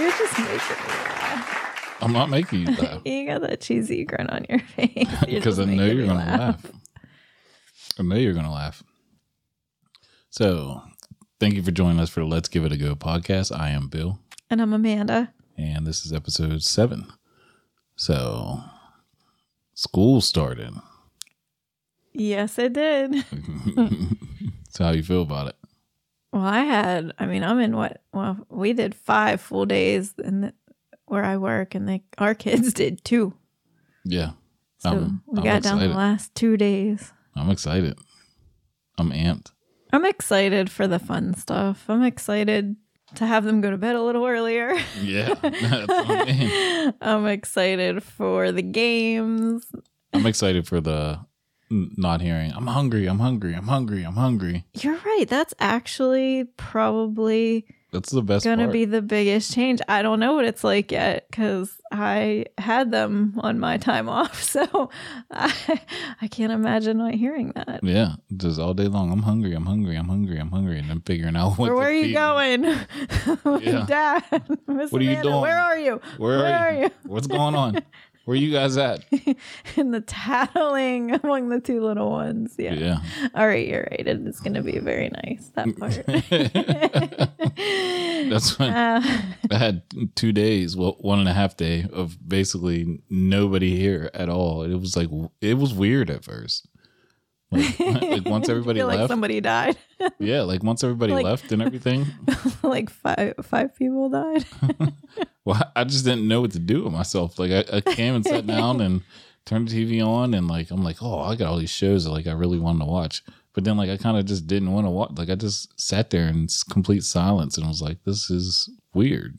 You're just making me laugh. I'm not making you laugh You got that cheesy grin on your face. Because I know you're going to laugh. I know you're going to laugh. So, thank you for joining us for Let's Give It a Go podcast. I am Bill, And I'm Amanda. and this is episode seven. So, school started. Yes, it did. so, how do you feel about it? Well, I had, I mean, I'm in what? Well, we did five full days and the, where I work, and they, our kids did two. Yeah, So I'm- we I'm got down the last two days. I'm excited. I'm amped. I'm excited for the fun stuff. I'm excited to have them go to bed a little earlier. Yeah, that's I mean. I'm excited for the games. I'm excited for the not hearing. I'm hungry. I'm hungry. I'm hungry. I'm hungry. You're right. That's actually probably That's the best going to part. be the biggest change. I don't know what it's like yet because I had them on my time off. So I, I can't imagine not hearing that. yeah, just all day long. I'm hungry. I'm hungry. I'm hungry. I'm hungry, and I'm figuring out what. Where, where are you feed going? Yeah. Dad, Miss What are you doing? Where are you? them. Where, are, you? What's going on? Where you guys at? and the tattling among the two little ones. Yeah. Yeah. All right, you're right. It is going to be very nice, that part. That's when Uh, I had two days, well, one and a half day of basically nobody here at all. It was like it was weird at first. Like, like once everybody feel like left, somebody died. yeah, like once everybody Like- left and everything. like five five people died. Well, I just didn't know what to do with myself. Like I, I came and sat down and turned the TV on, and like I'm like, oh, I got all these shows that like I really wanted to watch. But then like I kind of just didn't want to watch. Like I just sat there in complete silence and I was like, this is weird.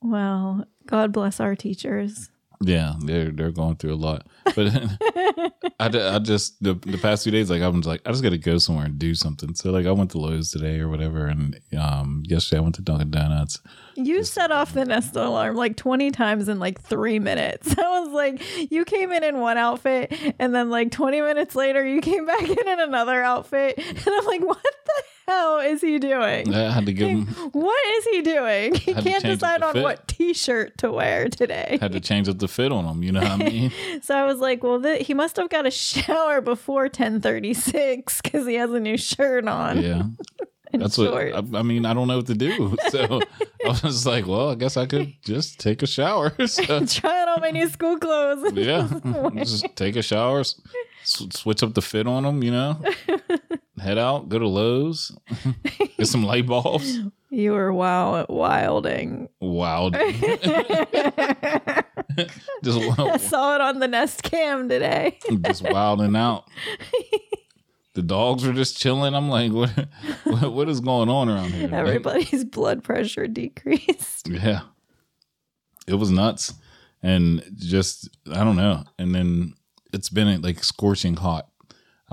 well, God bless our teachers. Yeah, they're they're going through a lot. But I, I just the the past few days like I was like I just got to go somewhere and do something. So like I went to Lowe's today or whatever, and um yesterday I went to Dunkin' Donuts. You set off the Nest alarm like 20 times in like three minutes. I was like, you came in in one outfit, and then like 20 minutes later, you came back in in another outfit. And I'm like, what the hell is he doing? I had to give them what is he doing? He can't decide on fit. what t shirt to wear today. had to change up the fit on him. You know what I mean? So I was like, well, th- he must have got a shower before 1036 because he has a new shirt on. Yeah. That's what. I, I mean. I don't know what to do, so I was like, "Well, I guess I could just take a shower." So, Try on all my new school clothes. yeah, just take a shower, s- switch up the fit on them. You know, head out, go to Lowe's, get some light bulbs. You were wow wilding. Wild, just I saw it on the Nest Cam today. just wilding out. The dogs were just chilling. I'm like, what, what, what is going on around here? Like, Everybody's blood pressure decreased. Yeah. It was nuts. And just, I don't know. And then it's been like scorching hot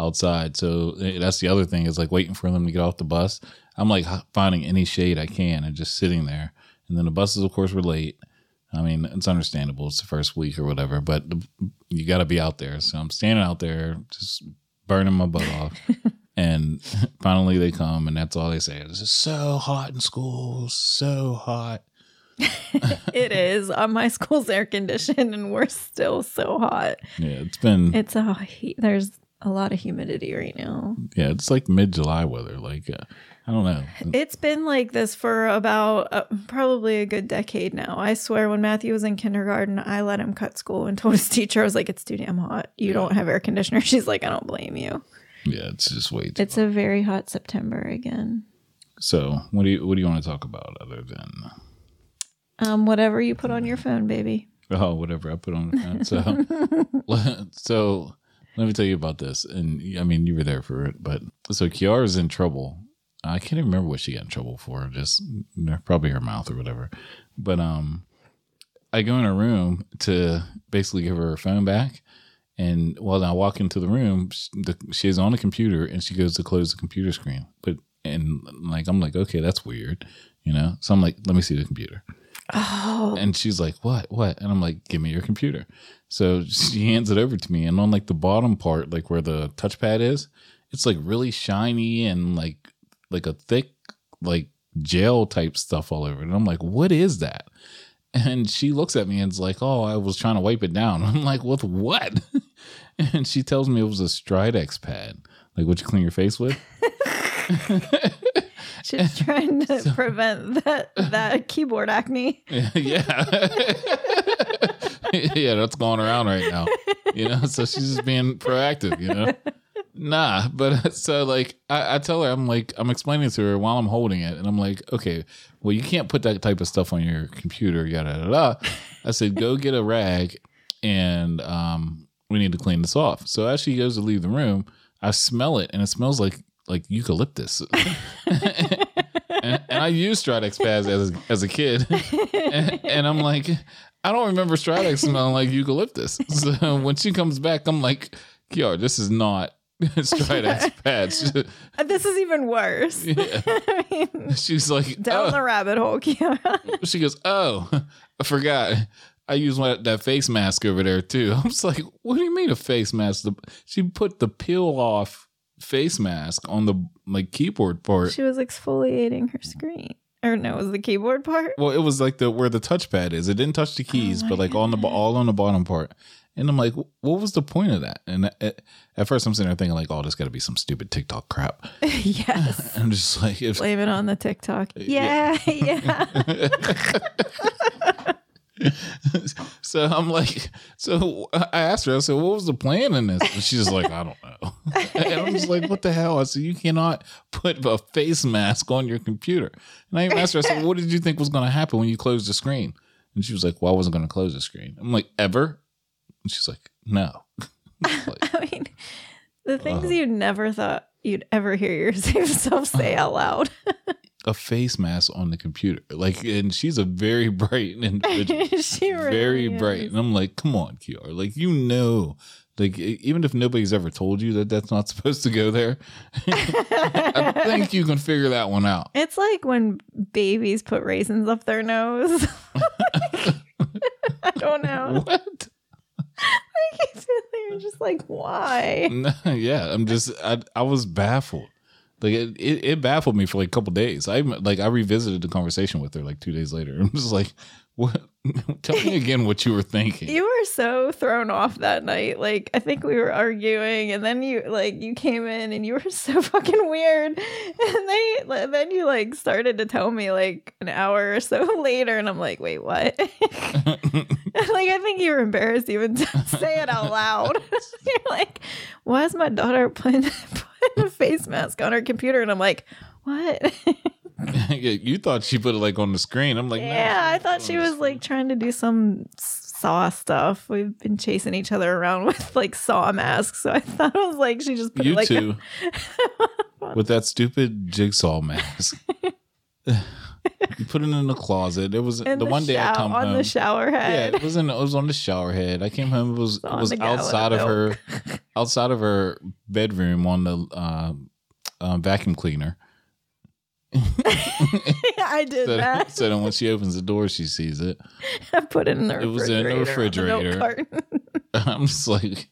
outside. So eh, that's the other thing is like waiting for them to get off the bus. I'm like finding any shade I can and just sitting there. And then the buses, of course, were late. I mean, it's understandable. It's the first week or whatever, but you got to be out there. So I'm standing out there just burning my butt off. and finally they come, and that's all they say. This is so hot in school, so hot. it is. Uh, my school's air conditioned and we're still so hot. Yeah, it's been It's a heat. There's a lot of humidity right now. yeah, it's like mid July weather. Like uh, I don't know. It's been like this for about uh, probably a good decade now. I swear, when Matthew was in kindergarten, I let him cut school and told his teacher, I was like, it's too damn hot. You don't have air conditioner. She's like, I don't blame you. Yeah, it's just way too. It's a very hot September again. So what do you what do you want to talk about other than Um, whatever you put on your phone, baby. oh whatever I put on the phone. So so let me tell you about this. And I mean you were there for it, but so Kiara's in trouble. I can't even remember what she got in trouble for. Just probably her mouth or whatever. But um, I go in her room to basically give her her phone back. And while I walk into the room, she's on a computer and she goes to close the computer screen. But and like I'm like, okay, that's weird, you know. So I'm like, let me see the computer. Oh, And she's like, what, what? And I'm like, give me your computer. So she hands it over to me, and on like the bottom part, like where the touchpad is, it's like really shiny and like like a thick like gel type stuff all over it. And I'm like, what is that? And she looks at me and is like, oh, I was trying to wipe it down. I'm like, with what? And she tells me it was a Stridex pad, like what you clean your face with. She's trying to prevent that that keyboard acne. yeah. yeah, that's going around right now. You know, so she's just being proactive, you know? Nah, but so like I, I tell her, I'm like, I'm explaining to her while I'm holding it, and I'm like, okay, well, you can't put that type of stuff on your computer, yada yada. yada. I said, go get a rag, and um, we need to clean this off. So as she goes to leave the room, I smell it, and it smells like like eucalyptus. and, and I used Stridex pads as as a kid, and, and I'm like, I don't remember Stridex smelling like eucalyptus. So when she comes back, I'm like, Kiara, this is not Stridex pads. Uh, this is even worse. Yeah. I mean, She's like, down oh. the rabbit hole, Kiara. she goes, oh, I forgot. I used one, that face mask over there too. I was like, what do you mean a face mask? She put the peel off face mask on the like keyboard part. She was exfoliating her screen. Or no, it was the keyboard part. Well, it was like the where the touchpad is. It didn't touch the oh keys, Oh but like on the all on the bottom part. And I'm like, what was the point of that? And at, at first, I'm sitting there thinking like, oh, this got to be some stupid TikTok crap. yes. I'm just like, if Blame it on the TikTok. Uh, yeah. Yeah, yeah. so I'm like, so I asked her, I said, what was the plan in this? And she's like, I don't know. And I'm just like, what the hell? I said, you cannot put a face mask on your computer. And I even asked her, I said, what did you think was going to happen when you closed the screen? And she was like, well, I wasn't going to close the screen. I'm like, ever? And she's like, no. Like, I mean, the things Uh. you never thought you'd ever hear yourself say out loud. A face mask on the computer. Like, and she's a very bright individual. she really very is. bright. And I'm like, come on, Kiara. Like, you know, like, even if nobody's ever told you that that's not supposed to go there, I think you can figure that one out. It's like when babies put raisins up their nose. I don't know. What? I keep feeling just like, why? No, yeah, I'm just, I, I was baffled. Like it, it, it baffled me for like a couple days. I like I revisited the conversation with her like two days later. I'm just like, what? Tell me again what you were thinking. You were so thrown off that night. Like I think we were arguing, and then you like you came in and you were so fucking weird. And they then you like started to tell me like an hour or so later, and I'm like, wait, what? like I think you were embarrassed even to say it out loud. You're like, why is my daughter putting, putting a face mask on her computer? And I'm like, what? you thought she put it like on the screen. I'm like, no, yeah, I thought she the was like trying to do some saw stuff. We've been chasing each other around with like saw masks, so I thought it was like she just put you it like two with that stupid jigsaw mask. you put it in the closet. It was in the one day I come on home. the shower yeah, head. it was in. It was on the shower head. I came home. It was it was the gallon outside of her. Outside of her bedroom on the uh, uh, vacuum cleaner. I did So, that. so then when she opens the door, she sees it. I put it in the It was in the refrigerator. the milk refrigerator. carton. I'm just like,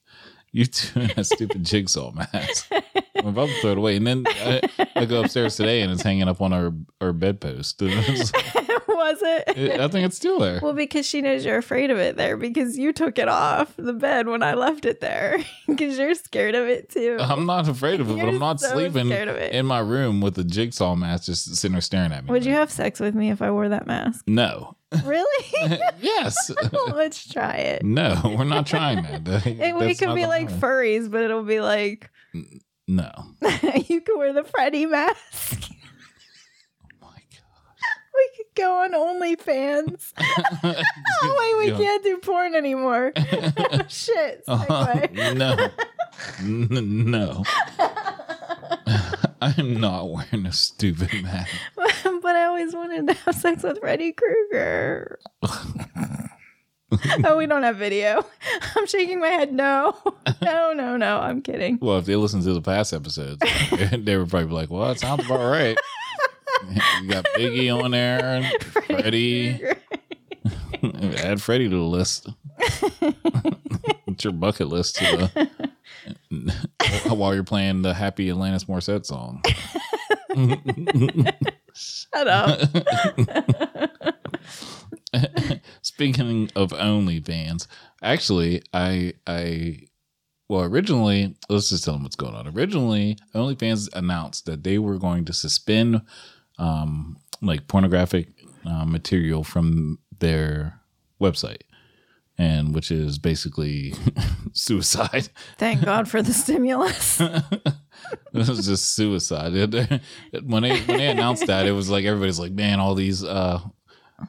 you two in that stupid jigsaw mask. I'm about to throw it away. And then I, I go upstairs today and it's hanging up on our, our bedpost. And it's like- was it? I think it's still there. Well, because she knows you're afraid of it there because you took it off the bed when I left it there because you're scared of it too. I'm not afraid of it, but I'm not so sleeping scared of it. in my room with a jigsaw mask just sitting there staring at me. Would you have sex with me if I wore that mask? No. Really? yes. Let's try it. No, we're not trying that. It, we could be like furries, but it'll be like No. you could wear the Freddy mask. Oh my We could go on OnlyFans. Oh wait, we can't do porn anymore. Shit. segue. Uh-huh. no. N- no. I'm not wearing a stupid mask. but I always wanted to have sex with Freddy Krueger. oh, we don't have video. I'm shaking my head. No, no, no, no. I'm kidding. Well, if they listen to the past episodes, they would probably be like, well, that sounds about right. You got Biggie on there, Freddie. Add Freddie to the list. It's your bucket list to the, while you're playing the happy Alanis Morissette song. Shut up. Speaking of OnlyFans, actually, I I well originally let's just tell them what's going on. Originally, OnlyFans announced that they were going to suspend um like pornographic uh, material from their website, and which is basically suicide. Thank God for the stimulus. this was just suicide. It- it- when they when they announced that, it was like everybody's like, man, all these uh,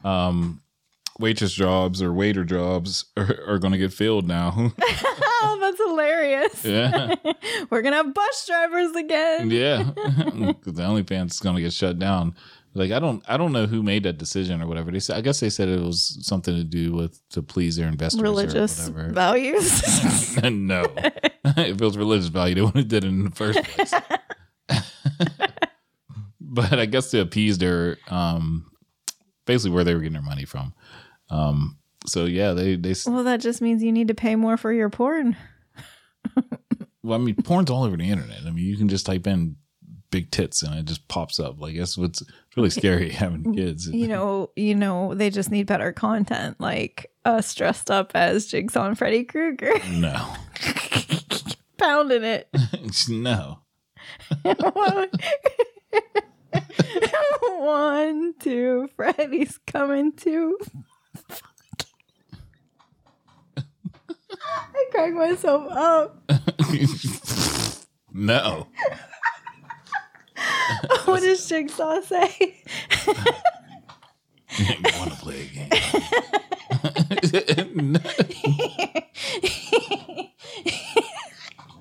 um, waitress jobs or waiter jobs are, are going to get filled now. oh, that's hilarious. yeah, We're gonna have bus drivers again. yeah. Because the OnlyFans is going to get shut down. Like I don't I don't know who made that decision or whatever. They said I guess they said it was something to do with to please their investors Religious values. no, if it was religious value, they wouldn't have did it in the first place. but I guess to appease their, um, basically where they were getting their money from. Um, so yeah, they they. well, that just means you need to pay more for your porn. Well, I mean, porn's all over the internet. I mean, you can just type in big tits and it just pops up. Like that's what's really scary having kids. You know, you know, they just need better content, like us dressed up as Jigsaw and Freddy Krueger, no, pounding it. no. One, two, Freddy's coming to. I cracked myself up. no. What does Jigsaw say? You want to play a game?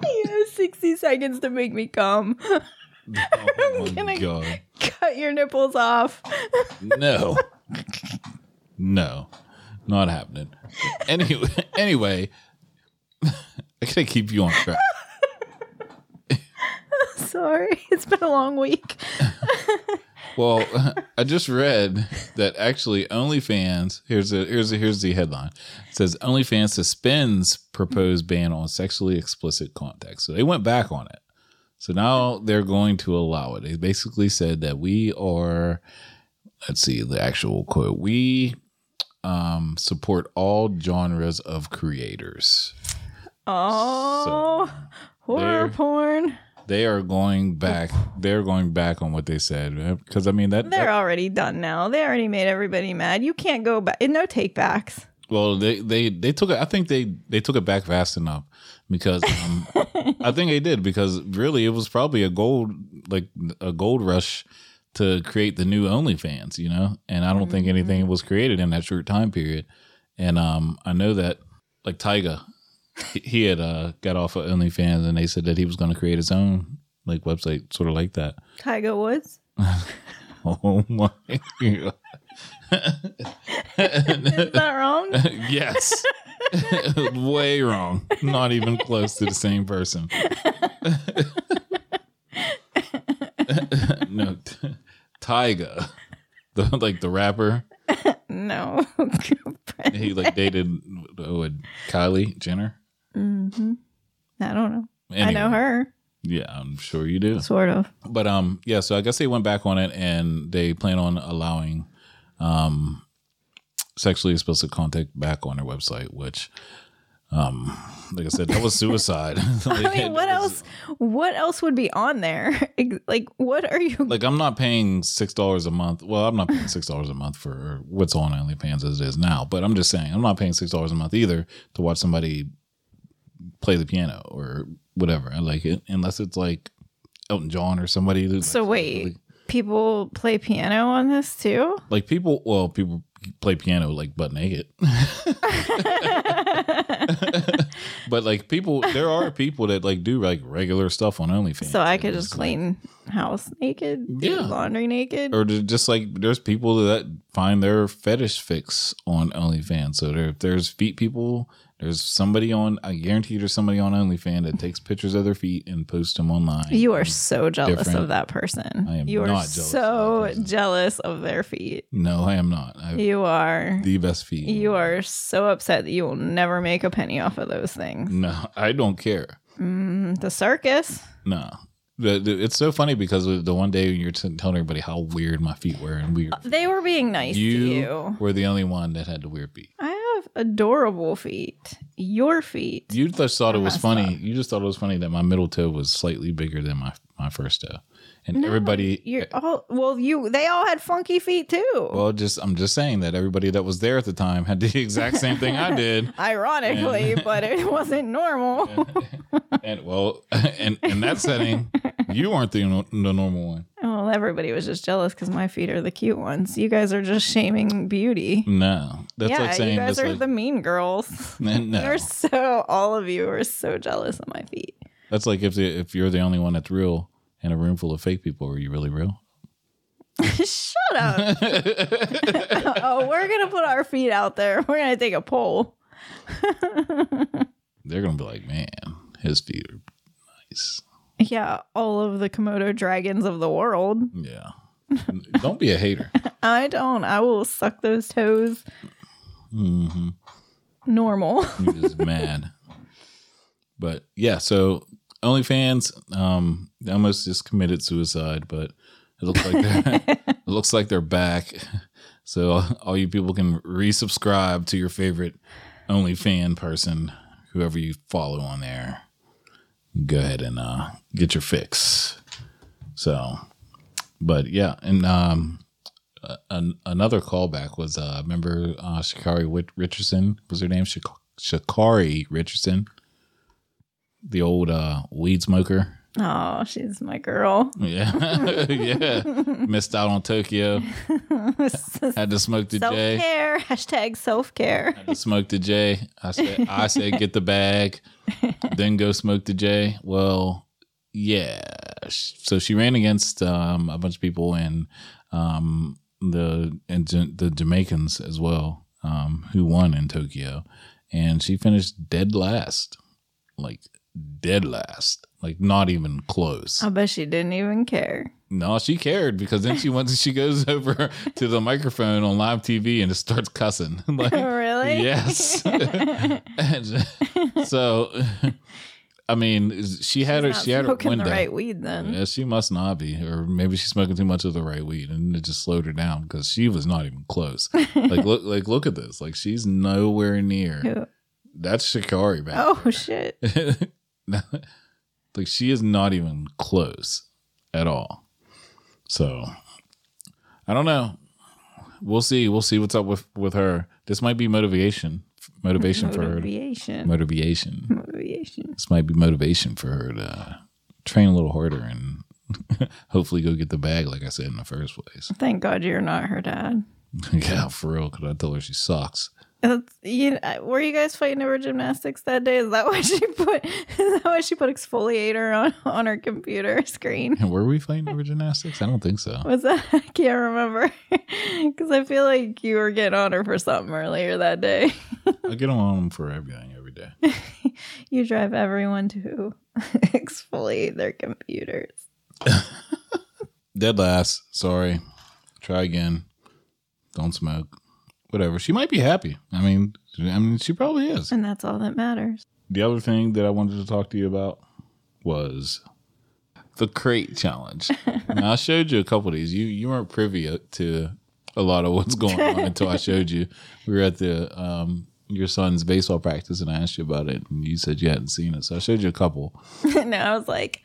You have 60 seconds to make me come. oh my gonna- god. Cut your nipples off. No. No. Not happening. Anyway, anyway, I gotta keep you on track. Sorry, it's been a long week. Well, I just read that actually OnlyFans. Here's a here's a, here's the headline. It says OnlyFans suspends proposed ban on sexually explicit content. So they went back on it. So now they're going to allow it. They basically said that we are. Let's see the actual quote. We um, support all genres of creators. Oh, horror porn. They are going back. They're going back on what they said because I mean that, that They're already done now. They already made everybody mad. You can't go back. No take backs. Well, they they they took it. I think they they took it back fast enough because um, I think they did because really it was probably a gold like a gold rush to create the new OnlyFans, you know. And I don't think anything was created in that short time period. And um, I know that like Tyga, he, had uh got off of OnlyFans and they said that he was going to create his own like website, sort of like that. Tiger Woods. Oh my! Is that wrong? yes. Way wrong. Not even close to the same person. no, t- Tyga, the like the rapper. no. He like dated what, Kylie Jenner. Hmm I don't know. I know her, Yeah, I'm sure you do. sort of. But um, yeah. So I guess they went back on it, and they plan on allowing um sexually explicit content back on their website, which. Um, like I said, that was suicide. Like, I mean, what was- else? What else would be on there? Like, what are you? like I'm not paying six dollars a month. Well, I'm not paying six dollars a month for what's on OnlyFans as it is now. But I'm just saying I'm not paying six dollars a month either to watch somebody play the piano or whatever. I like it unless it's like Elton John or somebody. who's, So like, wait, really- people play piano on this too? like people. Well, people play piano like butt naked. but like people, there are people that like do like regular stuff on OnlyFans. so I could just clean house naked, do Yeah. laundry naked. or just like there's people that find their fetish fix on OnlyFans. So there, if there's feet people, there's somebody on. I guarantee there's somebody on OnlyFans that takes pictures of their feet and posts them online. You are so jealous different. of that person. I am you are not jealous of so that jealous of their feet. no, I am not. I You are. the best feet. You are so upset that you will never make a penny off of those things. No, I don't care. Mm, the circus. No, the, the- it's so funny because the one day you're t- telling everybody how weird my feet were, and we They were being nice you, to you. were the only one that had the weird feet. I have adorable feet. Your feet. You just thought it was funny. You just thought it was funny that my middle toe was slightly bigger than my my first toe, and everybody. You're all well. You they all had funky feet too. Well, just I'm just saying that everybody that was there at the time had the exact same thing I did, Ironically, but it wasn't normal. and well, and in that setting, you aren't the, the normal one. well, everybody was just jealous because my feet are the cute ones. You guys are just shaming beauty. No, that's yeah, like saying you guys are like, the mean girls. no, You're so all of you are so jealous of my feet. that's like if the, if you're the only one that's real in a room full of fake people, are you really real? Shut up. oh, we're gonna put our feet out there. We're gonna take a poll. They're gonna be like, man, his feet are nice. Yeah, all of the Komodo dragons of the world. Yeah, don't be a hater. I don't. I will suck those toes. hmm Normal. You're just mad. But yeah, so OnlyFans um they almost just committed suicide, but it looks like they're it looks like they're back. So all you people can resubscribe to your favorite OnlyFan person, whoever you follow on there. Go ahead and uh, get your fix. So, but yeah, and um, an, another callback was uh, remember uh, Sha'Carri Richardson was her name Shak- Sha'Carri Richardson, the old uh, weed smoker. Oh, she's my girl. Yeah, yeah, missed out on Tokyo. Had to smoke the Self J. care. Hashtag self care. Had to smoke the J. I said, I said, get the bag, then go smoke the J. Well, yeah. So she ran against um, a bunch of people and um, the and the Jamaicans as well, um, who won in Tokyo, and she finished dead last, like dead last, like not even close. I bet she didn't even care. No, she cared because then she went. She goes over to the microphone on live TV and just starts cussing. like, really? Yes. And so, I mean, she had her. She had her smoking window. the right weed then. Yeah, she must not be, or maybe she's smoking too much of the right weed, and it just slowed her down because she was not even close. like, look, like, look at this. Like, she's nowhere near. That's Sha'Carri back. Oh shit. Like she is not even close at all. So I don't know. We'll see. We'll see what's up with with her. This might be motivation, motivation for her. Motivation. Motivation. Motivation. This might be motivation for her to train a little harder and hopefully go get the bag, like I said in the first place. Thank God you're not her dad. yeah, for real. Because I told her she sucks. You uh, were you guys fighting over gymnastics that day? Is that why she put? Is that why she put exfoliator on on her computer screen? And were we fighting over gymnastics? I don't think so. Was that? I can't remember because I feel like you were getting on her for something earlier that day. I get on them for everything every day. You drive everyone to exfoliate their computers. Dead last. Sorry. Try again. Don't smoke. Whatever. She might be happy. I mean, I mean, she probably is. And that's all that matters. The other thing that I wanted to talk to you about was the crate challenge. now, I showed you a couple of these. You you weren't privy to a lot of what's going on until I showed you. We were at the um, your son's baseball practice, and I asked you about it, and you said you hadn't seen it. So I showed you a couple. no, I was like,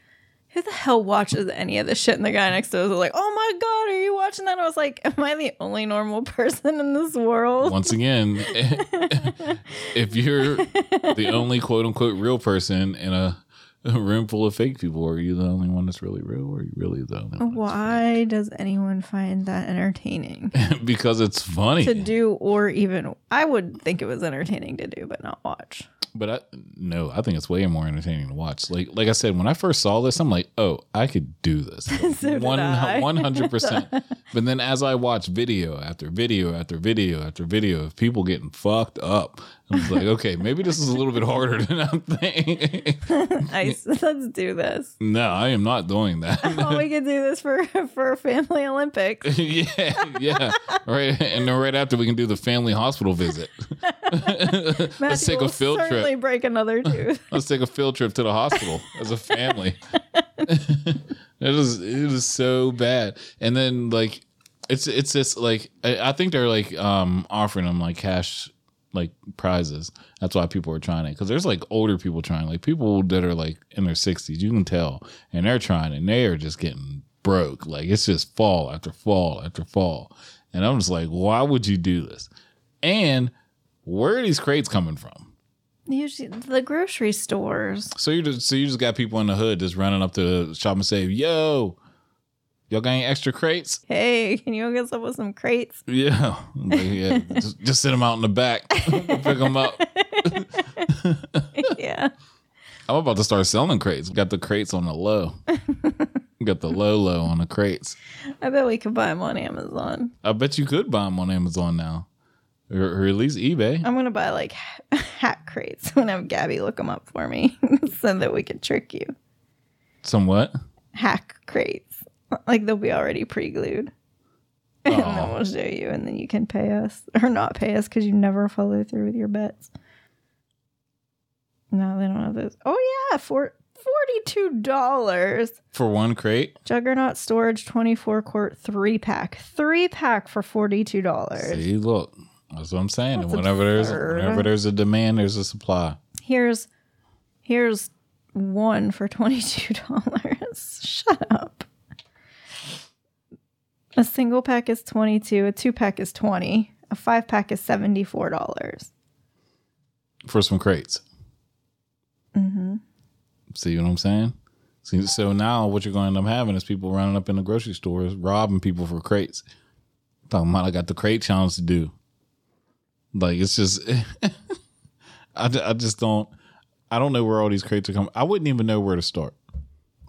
who the hell watches any of this shit? And the guy next to us was like, oh my God, are you watching that? And I was like, am I the only normal person in this world? Once again, if you're the only quote unquote real person in a, a room full of fake people, are you the only one that's really real, or are you really the only one? Why does anyone find that entertaining because it's funny. to do or even I would think it was entertaining to do but not watch. But I no, I think it's way more entertaining to watch. Like like I said, when I first saw this, I'm like, oh, I could do this. One one hundred percent. But then as I watch video after video after video after video of people getting fucked up, I was like, okay, maybe this is a little bit harder than I'm thinking. I, let's do this. no, I am not doing that. Oh, we could do this for for Family Olympics. yeah, yeah. Right. And then right after we can do the family hospital visit. Let's take a field certainly trip. break another tooth. Let's take a field trip to the hospital as a family. it was it was so bad. And then like it's it's just like I, I think they're like um offering them like cash like prizes. That's why people are trying it because there's like older people trying, like people that are like in their sixties. You can tell, and they're trying, and they are just getting broke. Like it's just fall after fall after fall, and I'm just like, why would you do this? And where are these crates coming from? Usually the grocery stores. So you just so you just got people in the hood just running up to the shop and say, "Yo, y'all got any extra crates?" Hey, can you go get some with some crates? Yeah, Like, yeah just, just sit them out in the back, pick them up. yeah. I'm about to start selling crates. Got the crates on the low. Got the low low on the crates. I bet we could buy them on Amazon. I bet you could buy them on Amazon now, or, or at least eBay. I'm gonna buy like hat crates. I'm have Gabby look them up for me so that we can trick you. Some what? Hack crates, like they'll be already pre-glued, and then we'll show you, and then you can pay us or not pay us because you never follow through with your bets. No, they don't have those. Oh yeah, for forty-two dollars. For one crate. Juggernaut storage 24 quart three pack. Three pack for $42. See, look, that's what I'm saying. That's whenever there's whenever there's a demand, there's a supply. Here's here's one for $22. Shut up. A single pack is 22, a two pack is 20, a five pack is $74. for some crates. Mm-hmm. See what I'm saying? See, so now what you're going to end up having is people running up in the grocery stores robbing people for crates. Talking about I might have got the crate challenge to do. Like it's just, I, I just don't, I don't know where all these crates are coming. I wouldn't even know where to start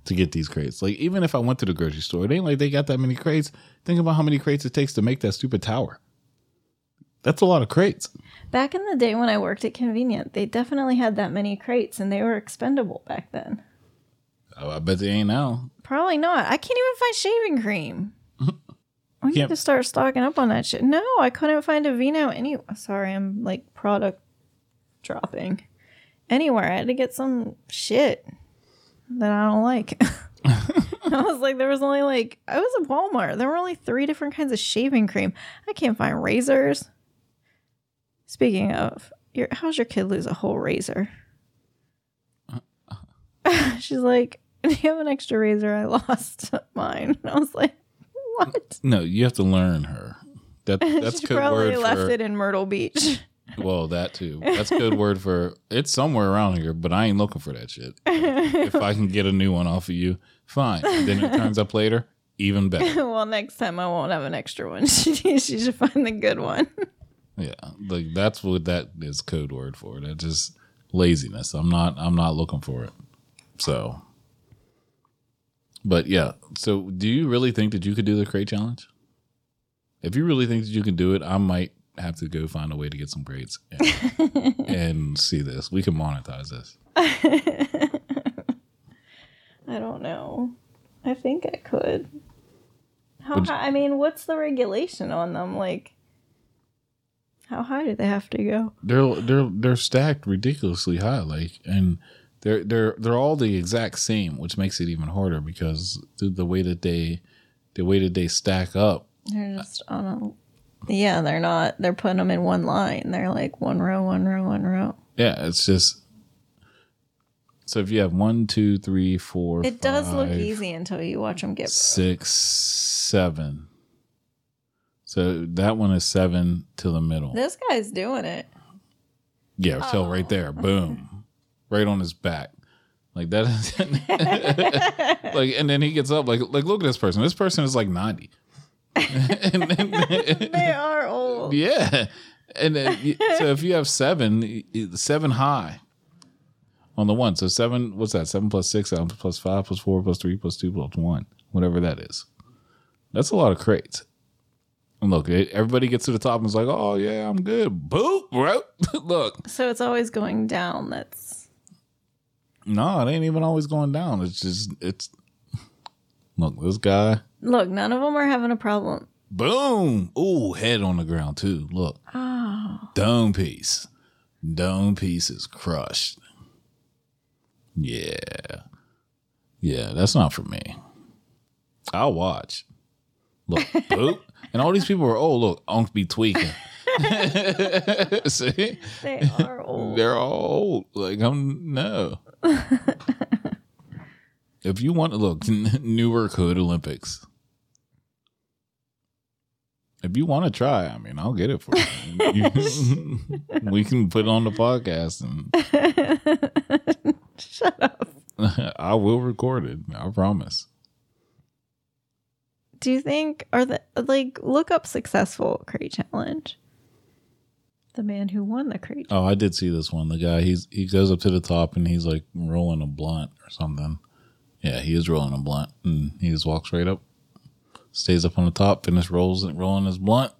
to get these crates. Like even if I went to the grocery store, it ain't like they got that many crates. Think about how many crates it takes to make that stupid tower. That's a lot of crates. Back in the day when I worked at Convenient, they definitely had that many crates and they were expendable back then. Oh, I bet they ain't now. Probably not. I can't even find shaving cream. We need to start stocking up on that shit. No, I couldn't find Aveeno any. Sorry, I'm like product dropping. Anywhere, I had to get some shit that I don't like. I was like, there was only like I was at Walmart. There were only three different kinds of shaving cream. I can't find razors. Speaking of, your how's your kid lose a whole razor? She's like, Do you have an extra razor? I lost mine. And I was like, What? No, you have to learn her. That that's she probably left it in Myrtle Beach. Well, that too. That's good word for it's somewhere around here, but I ain't looking for that shit. if I can get a new one off of you, fine. Then it turns up later, even better. well, next time I won't have an extra one. She, she should find the good one. Yeah, like that's what that is code word for. That just laziness. I'm not. I'm not looking for it. So, but yeah. So, do you really think that you could do the crate challenge? If you really think that you can do it, I might have to go find a way to get some grades and, and see this. We can monetize this. I don't know. I think I could. How Would high? I mean, what's the regulation on them? Like, how high do they have to go? They're they're they're stacked ridiculously high, like and. They're they're they're all the exact same, which makes it even harder because the, the way that they the way that they stack up They're just on a. Yeah, they're not. They're putting them in one line. They're like one row, one row, one row. Yeah, it's just so if you have one, two, three, four, It does look easy until you watch them get. six, seven. So that one is seven to the middle. This guy's doing it. Yeah, so right oh. there, boom, right on his back, like that, like, and then he gets up, like, like look at this person. This person is like ninety. And then, They are old. Yeah. And then, so if you have seven, seven high on the one. So seven, what's that? Seven plus six, seven plus five, plus four, plus three, plus two, plus one, whatever that is. That's a lot of crates. And look, it, everybody gets to the top and is like, oh, yeah, I'm good. Boop, bro. look, So it's always going down. That's no, it ain't even always going down. It's just, it's, look, this guy, look. None of them are having a problem. boom. Ooh, head on the ground, too. Look. Oh, Dome piece. Dome piece is crushed. Yeah. Yeah, that's not for me. I'll watch. Look, boop. And all these people are, oh, look, Unc be tweaking. See? They are old. They're all old. Like, I'm, no. If you want to look, Newark Hood Olympics. If you want to try, I mean, I'll get it for you. You- we can put it on the podcast and Shut up. I will record it. I promise. Do you think are the like look up successful crate challenge? The man who won the crate. Oh, I did see this one. The guy he's he goes up to the top and he's like rolling a blunt or something. Yeah, he is rolling a blunt and he just walks right up, stays up on the top, finishes rolls rolling his blunt,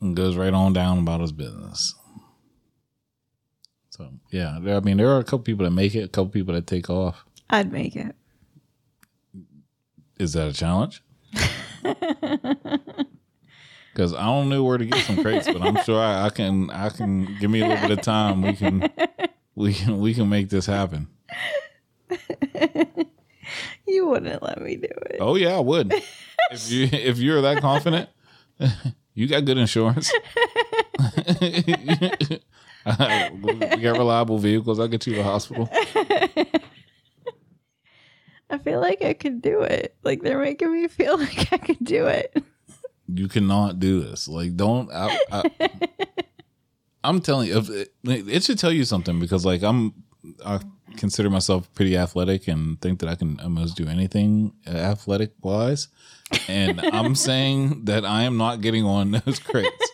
and goes right on down about his business. So yeah, there, I mean there are a couple people that make it, a couple people that take off. I'd make it. Is that a challenge? Because I don't know where to get some crates, but I'm sure I, I can. I can give me a little bit of time. We can, we can, we can make this happen. You wouldn't let me do it. Oh yeah, I would. If you if you're that confident, you got good insurance. we got reliable vehicles. I'll get you to the hospital. I feel like I could do it. Like they're making me feel like I could do it. You cannot do this. Like, don't. I, I, I'm telling you, if it, it should tell you something because, like, I'm. I consider myself pretty athletic and think that I can almost do anything athletic wise. And I'm saying that I am not getting on those crates.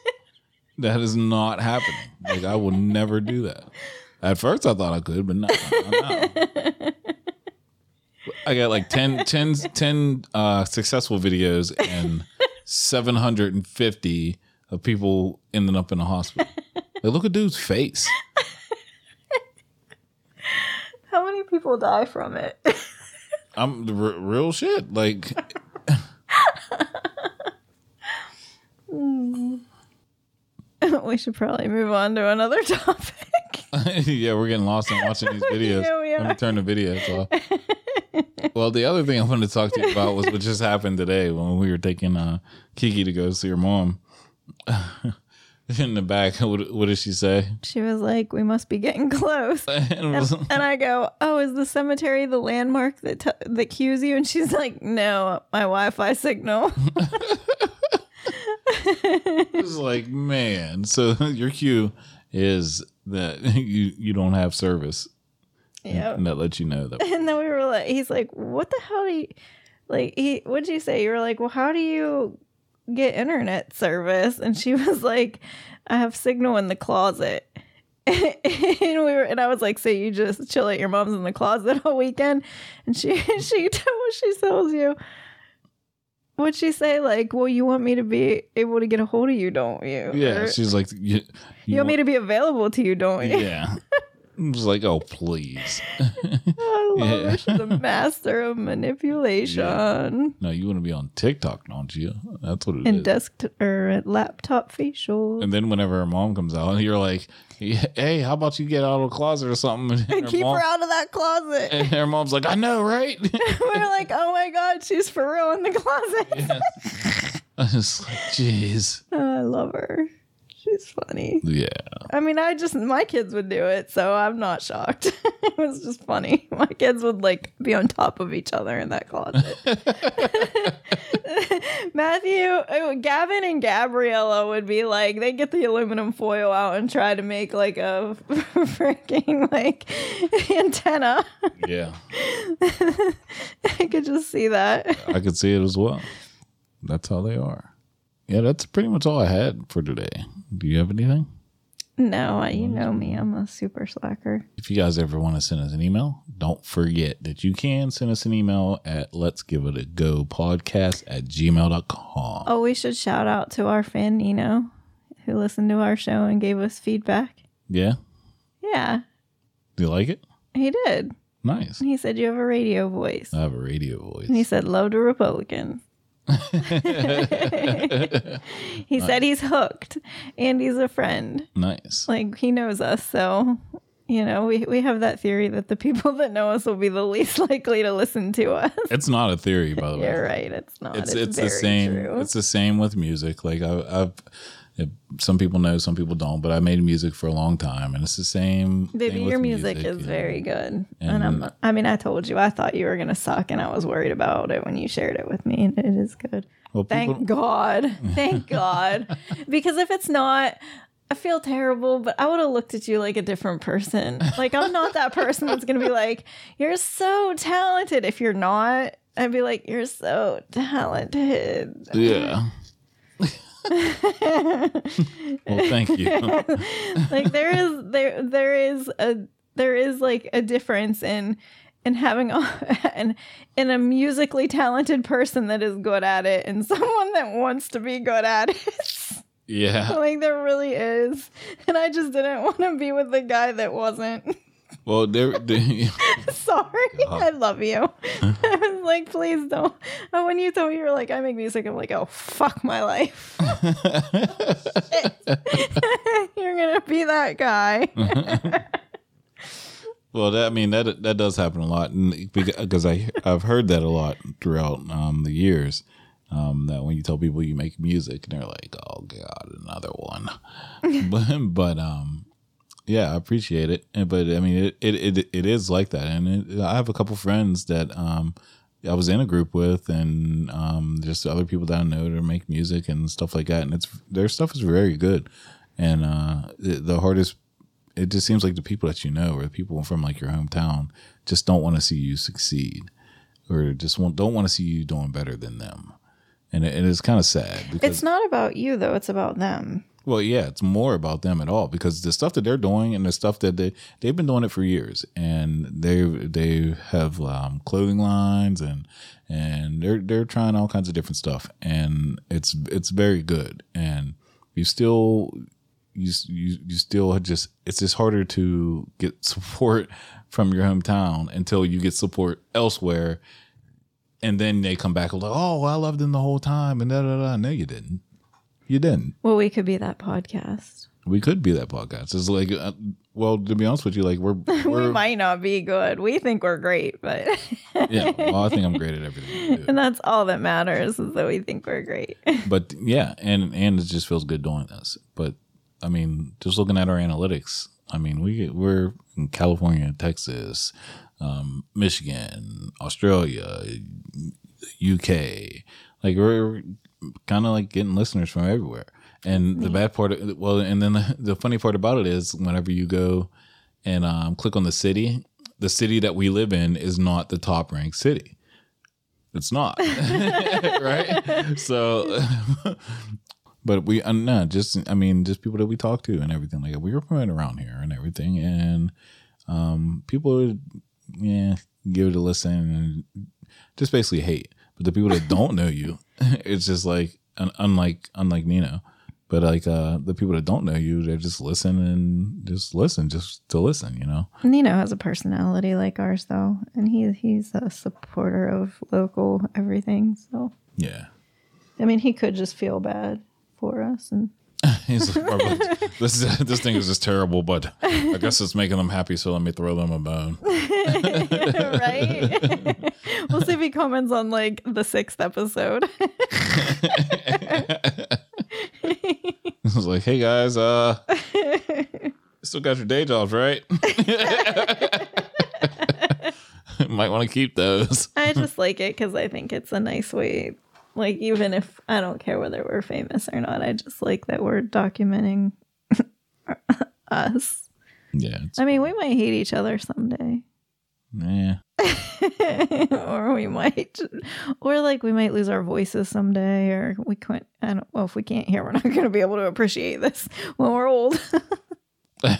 That is not happening. Like, I will never do that. At first, I thought I could, but no. no. I got like 10, 10, 10 uh, successful videos and 750 of people ending up in the hospital. Like, look at dude's face. How many people die from it? I'm the r- real shit. Like, we should probably move on to another topic. yeah, we're getting lost in watching these videos. Yeah, we Let me are. turn the videos off. well, the other thing I wanted to talk to you about was what just happened today when we were taking uh, Kiki to go see her mom. in the back, what, what did she say? She was like, "We must be getting close." And was, And, and I go, "Oh, is the cemetery the landmark that t- that cues you?" And she's like, "No, my Wi-Fi signal." it was like, man. So your cue is that you you don't have service, yeah. and that lets you know that. And then we were like, "He's like, what the hell do you like?" He, what'd you say? You were like, "Well, how do you get internet service?" And she was like, "I have signal in the closet." and we were, and I was like, "So you just chill at your mom's in the closet all weekend?" And she, she, what she tells you. What'd she say? Like, well, you want me to be able to get a hold of you, don't you? Yeah, Or, she's like, you, you want me to be available to you, don't you? yeah. I was like, oh please. I love Yeah. her. A master of manipulation. No, you want to be on TikTok, don't you? That's what it is. and desk or laptop facial. and then whenever her mom comes out, you're like, hey, how about you get out of the closet or something? And her, Keep mom, her out of that closet. and her mom's like, I know, right? We're like, oh my god, she's for real in the closet. I was like, jeez. Oh, I love her. She's funny. Yeah. I mean, I just my kids would do it, so I'm not shocked. it was just funny. My kids would like be on top of each other in that closet. Matthew, oh, Gavin, and Gabriella would be like, they get the aluminum foil out and try to make like a freaking like antenna. Yeah. I could just see that. I could see it as well. That's how they are. Yeah, that's pretty much all I had for today. Do you have anything? No, I- you know me. I'm a super slacker. If you guys ever want to send us an email, don't forget that you can send us an email at let's give it a go podcast at gmail.com. Oh, we should shout out to our fan Nino, who listened to our show and gave us feedback. Yeah? Yeah, Do you like it? he did. Nice. He said you have a radio voice. I have a radio voice. And he said, love to Republicans. he said he's hooked and he's a friend. nice. Like he knows us, so you know, we, we have that theory that the people that know us will be the least likely to listen to us. It's not a theory, by the way. You're right. It's not. It's It's, it's, the same. True. It's the same with music. Like I, I've, if some people know, some people don't. But I made music for a long time, and it's the same. Baby, thing your with music, is very good. And, and- I'm I mean, I told you I thought you were gonna suck and I was worried about it when you shared it with me, and it is good. Well, Thank people, God. Thank God. Because if it's not, I feel terrible, but I would have looked at you like a different person. Like I'm not that person that's gonna be like, You're so talented. If you're not, I'd be like, You're so talented. yeah. Well, thank you. like there is there there is a there is like a difference in in having a and in a musically talented person that is good at it and someone that wants to be good at it. Yeah. like there really is. And I just didn't want to be with the guy that wasn't. Well, there. there- Sorry. I love you. I was like, please don't. And when you told me you were like, I make music, I'm like, oh fuck my life. You're gonna be that guy. Well, that, I mean that that does happen a lot, and because I I've heard that a lot throughout um, the years. Um, that when you tell people you make music, and they're like, "Oh God, another one." but but um, yeah, I appreciate it. And- But I mean, it it it, it is like that, and it, I have a couple friends that um I was in a group with, and um just other people that I know that make music and stuff like that, and it's their stuff is very good. And uh, the, the hardest it just seems like the people that you know or the people from like your hometown just don't want to see you succeed or just don't want to see you doing better than them and it, it is kind of sad because It's not about you though, it's about them. Well yeah it's more about them at all because the stuff that they're doing and the stuff that they they've been doing it for years and they they have um, clothing lines and and they're they're trying all kinds of different stuff and it's it's very good and you still you you you still just it's just harder to get support from your hometown until you get support elsewhere and then they come back like oh I loved them the whole time and da da da no you didn't you didn't Well, we could be that podcast. we could be that podcast it's like uh, well to be honest with you like we're We we're might not be good. We think we're great, but yeah well, I think I'm great at everything and that's all that matters is that we think we're great. but yeah and and it just feels good doing this but i mean just looking at our analytics i mean we we're in california texas um, michigan australia uk like we're kind of like getting listeners from everywhere. And the bad part well and then the, the funny part about it is whenever you go and um, click on the city the city that we live in is not the top ranked city. It's not. Right? So but we uh, no just i mean just people that we talk to and everything. Like that. we were from around here and everything and um people would, yeah give it a listen and just basically hate. But the people that don't know you it's just like un- unlike unlike nino but like uh the people that don't know you they just listen and just listen just to listen you know Nino has a personality like ours though, and he he's a supporter of local everything. So yeah I mean, he could just feel bad for us and He's like, this this thing is just terrible, but I guess it's making them happy, so let me throw them a bone. right? we'll see if he comments on like the sixth episode. I was like, hey guys, uh, still got your day jobs, right? Might want to keep those. I just like it because I think it's a nice way. Like, even if I don't care whether we're famous or not, I just like that we're documenting us. Yeah, I mean, we might hate each other someday. yeah. or we might or like we might lose our voices someday or we can't i don't well if we can't hear we're not going to be able to appreciate this when we're old.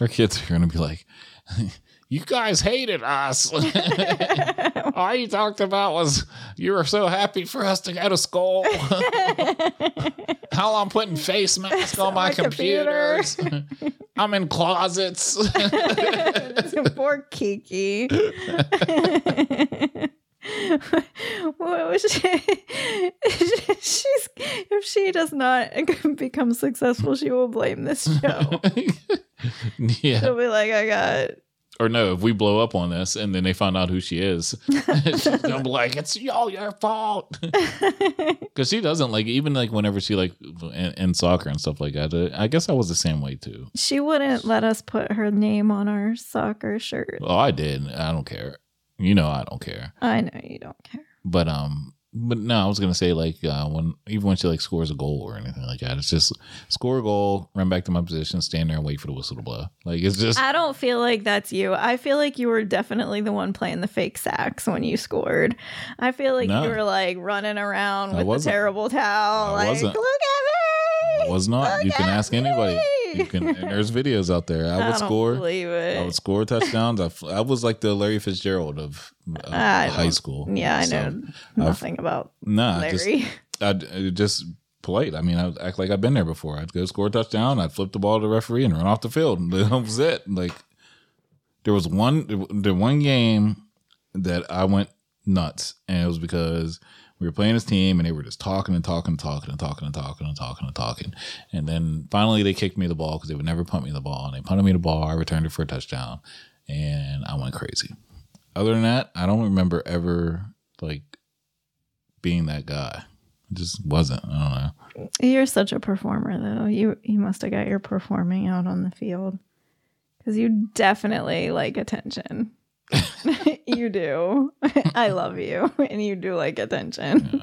Our kids are gonna be like, you guys hated us. All you talked about was you were so happy for us to go to school. How I'm putting face masks on my, my computer. computers. I'm in closets. Poor Kiki. what was she? She's if she does not become successful, she will blame this show. yeah. She'll be like, I got Or no, if we blow up on this and then they find out who she is, she's gonna be like, "It's all your fault." Because she doesn't like even like whenever she like in, in soccer and stuff like that. uh, I guess I was the same way too. she wouldn't let us put her name on our soccer shirt. Oh, I did. I don't care. You know, I don't care. I know you don't care. But um, but no, I was gonna say like uh, when even when she like scores a goal or anything like that, it's just score a goal, run back to my position, stand there and wait for the whistle to blow. Like it's just I don't feel like that's you. I feel like you were definitely the one playing the fake sacks when you scored. I feel like No. you were like running around with a terrible towel. I like, wasn't. look at me. was not. Look You can ask anybody. Me." You can. And there's videos out there. I would don't score. I would score touchdowns. I, I was like the Larry Fitzgerald of uh, high school. yeah, I So, know nothing about Nah, I just Larry. I'd uh, just polite. I mean, I would act like I've been there before. I'd go score a touchdown. I'd flip the ball to the referee and run off the field. And that was it. Like there was one, the one game that I went nuts, and it was because we were playing this team and they were just talking and talking and talking and talking and talking and talking and talking. And then finally they kicked me the ball because they would never punt me the ball. And they punted me the ball. I returned it for a touchdown, and I went crazy. Other than that, I don't remember ever like being that guy. It just wasn't. I don't know. You're such a performer, though. You you must have got your performing out on the field because you definitely like attention. you do. I love you, and you do like attention.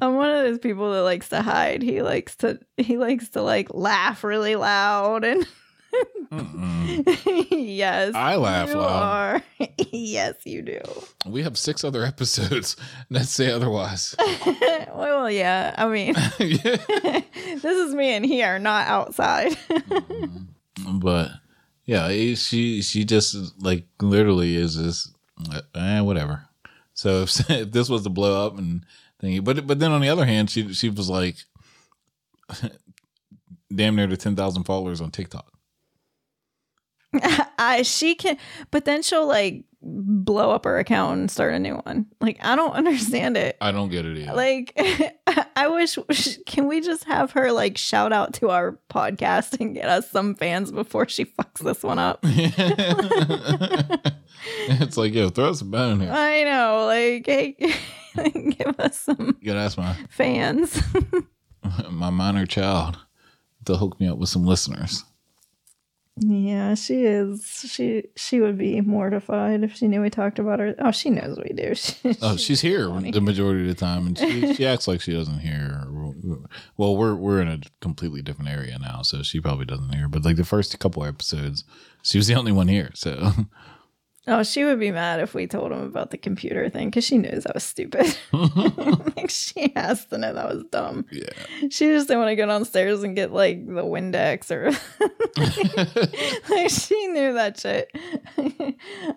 I'm one of those people that likes to hide. He likes to he likes to like laugh really loud and yes. I laugh loud. are. yes, you do. We have six other episodes Let's say otherwise. well, yeah. I mean, yeah. this is me in here, not outside. Mm-hmm. But yeah, she she just like literally is just eh, whatever. So if, if this was to blow up and thingy, but but then on the other hand, she she was like damn near to ten thousand followers on TikTok. I she can, but then she'll like blow up her account and start a new one. Like I don't understand it. I don't get it either. Like I wish can we just have her like shout out to our podcast and get us some fans before she fucks this one up. it's like yo, throw us a bone here. I know, like hey, give us some You gotta my fans. my minor child to hook me up with some listeners. Yeah, she is. She she would be mortified if she knew we talked about her. Oh, she knows we do. She, Oh, she's here the majority of the time, and she, she acts like she doesn't hear. Well, we're we're in a completely different area now, so she probably doesn't hear. But like the first couple episodes, she was the only one here. So Oh, she would be mad if we told him about the computer thing because she knows that was stupid. like she has to know that was dumb. yeah, She just didn't want to go downstairs and get like the Windex or like she knew that shit.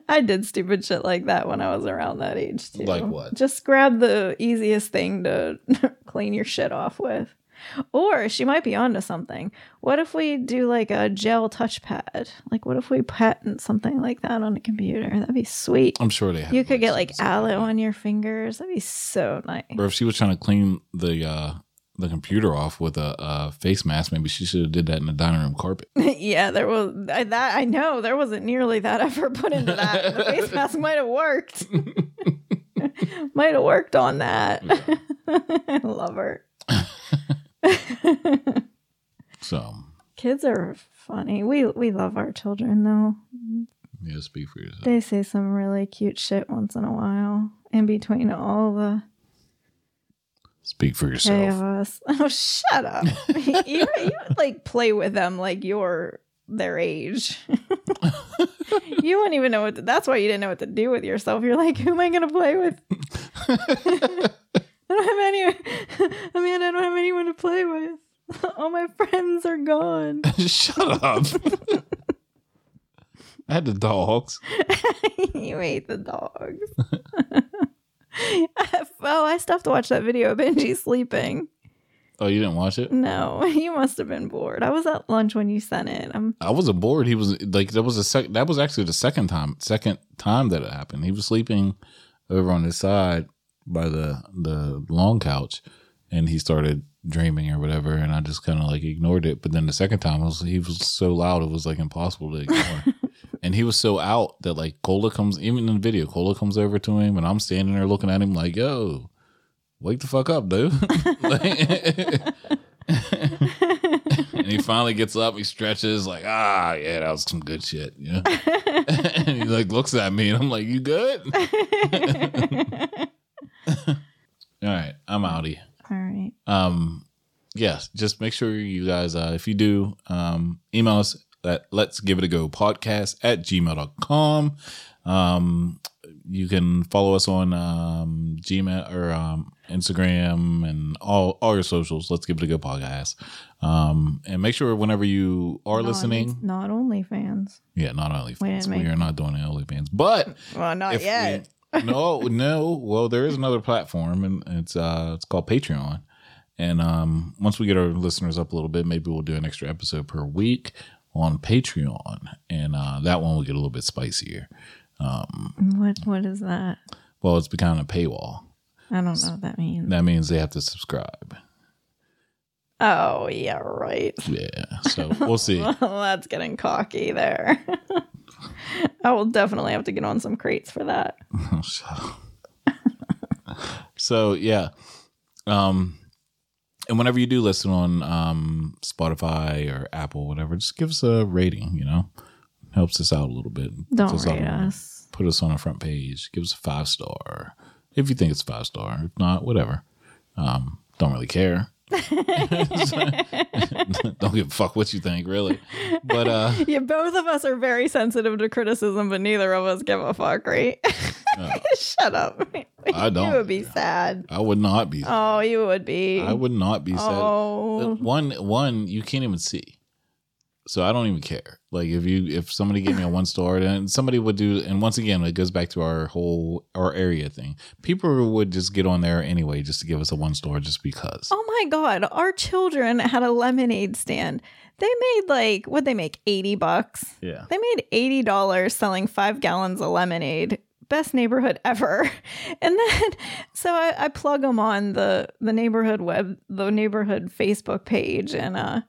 I did stupid shit like that when I was around that age too. Like what? Just grab the easiest thing to clean your shit off with. Or she might be onto something. What if we do like a gel touchpad? Like, what if we patent something like that on a computer? That'd be sweet. I'm sure they have. You could get like aloe on your fingers. That'd be so nice. Or if she was trying to clean the uh the computer off with a, a face mask, maybe she should have did that in the dining room carpet. yeah, there was I, that. I know there wasn't nearly that effort put into that. The face mask might have worked. might have worked on that. I love her. So Kids are funny. We we love our children though. yeah, speak for yourself. They say some really cute shit once in a while in between all the Speak for yourself. chaos. Oh, shut up! you you like play with them like you're their age. you wouldn't even know what. To, that's why you didn't know what to do with yourself. You're like, who am I going to play with? I don't have any. I mean, I don't have anyone to play with. All my friends are gone. Shut up. I had the dogs. you hate the dogs. oh, I still have to watch that video of Benji sleeping. Oh, you didn't watch it? No, you must have been bored. I was at lunch when you sent it. I'm I wasn't bored. He was like that was a sec. That was actually the second time. Second time that it happened. He was sleeping over on his side by the the long couch, and he started dreaming or whatever, and I just kind of like ignored it. But then the second time, was he was so loud, it was like impossible to ignore. and he was so out that like Cola comes, even in the video, Cola comes over to him, and I'm standing there looking at him like, "Yo, wake the fuck up, dude!" And he finally gets up, he stretches, like, "Ah, yeah, that was some good shit," you know. and he like looks at me, and I'm like, "You good?" All right, I'm outie. All right. Um, yes, just make sure you guys, uh, if you do, um, email us at let's give it a go podcast at gmail.com. Um, you can follow us on um, Gmail or um, Instagram and all all your socials. Let's give it a go podcast. Um, and make sure whenever you are listening, Not only fans. yeah, not only Wait, fans, we wait. are not doing the only fans, but Well, not yet. No, no. Well, there is another platform, and it's uh, it's called Patreon. And um, once we get our listeners up a little bit, maybe we'll do an extra episode per week on Patreon, and uh, that one will get a little bit spicier. Um, What What is that? Well, it's becoming a paywall. I don't know what that means. That means they have to subscribe. Oh, yeah, right. Yeah, so we'll see. Well, that's getting cocky there. I will definitely have to get on some crates for that. Oh, shut up. so yeah, um, and whenever you do listen on um Spotify or Apple, whatever, just give us a rating. You know, helps us out a little bit. Don't us rate us. Put us on the front page. Give us a five star if you think it's five star. If not, whatever. Um, don't really care. don't give a fuck what you think, really. But uh, Yeah, both of us are very sensitive to criticism, but neither of us give a fuck, right? Shut up. I don't. You would be sad. I would not be. Sad. Oh, you would be. I would not be sad. Oh, one one you can't even see so i don't even care like if you if somebody gave me a one star then somebody would do and once again it goes back to our whole our area thing people would just get on there anyway just to give us a one star just because oh my God. Our children had a lemonade stand. They made like, what they make? 80 bucks. yeah They made eighty dollars selling five gallons of lemonade. Best neighborhood ever. And then, so I, I plug them on the the neighborhood web, the neighborhood Facebook page, and uh,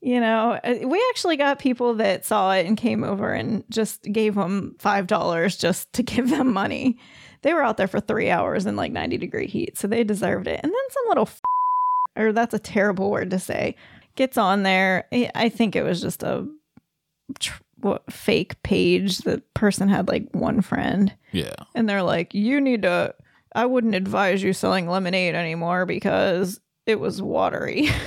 you know, uh, we actually got people that saw it and came over and just gave them five dollars just to give them money. They were out there for three hours in like ninety degree heat, so they deserved it. And then some little, f- or that's a terrible word to say, gets on there. I I think it was just a tr- what, fake page. The person had like one friend, yeah and they're like, "You need to. I wouldn't advise you selling lemonade anymore because it was watery."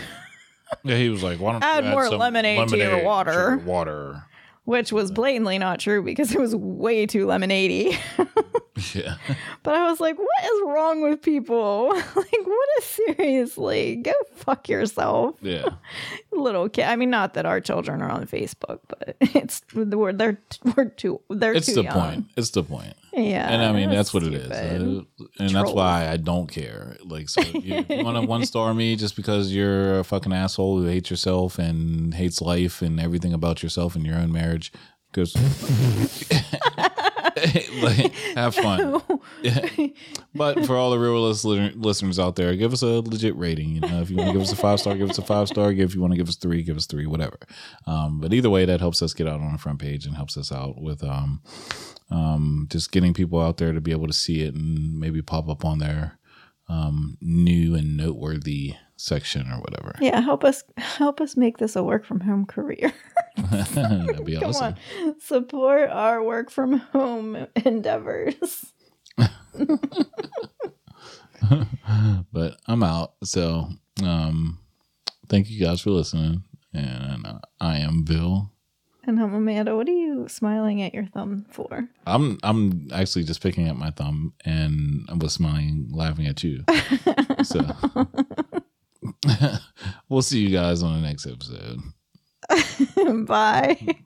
yeah he was like why don't you Add more some lemonade to your water. your water Which was blatantly not true because it was way too lemonadey. yeah But I was like, what is wrong with people? like, what is seriously? Go fuck yourself. yeah Little kid. I mean, not that our children are on Facebook, but it's the word they're we're too they're it's too the young. point it's the point Yeah. and I mean that's that's what it is. Uh, and that's why I don't care. Like, so you, want to one star me just because you're a fucking asshole who hates yourself and hates life and everything about yourself and your own marriage, goes like have fun. but for all the real listener, listeners out there, give us a legit rating. You know, if you want to give us a five star, give us a five star. If you want to give us three, give us three. Whatever. Um, but either way, that helps us get out on the front page and helps us out with um, um, just getting people out there to be able to see it and maybe pop up on their um, new and noteworthy section or whatever. Yeah, help us help us make this a work from home career. That'd be Come awesome. on. Support our work from home endeavors. But I'm out. So um, thank you guys for listening. And uh, I am Bill. And I'm Amanda. What are you smiling at your thumb for? I'm I'm actually just picking up my thumb and I was smiling, laughing at you. so we'll see you guys on the next episode. Bye.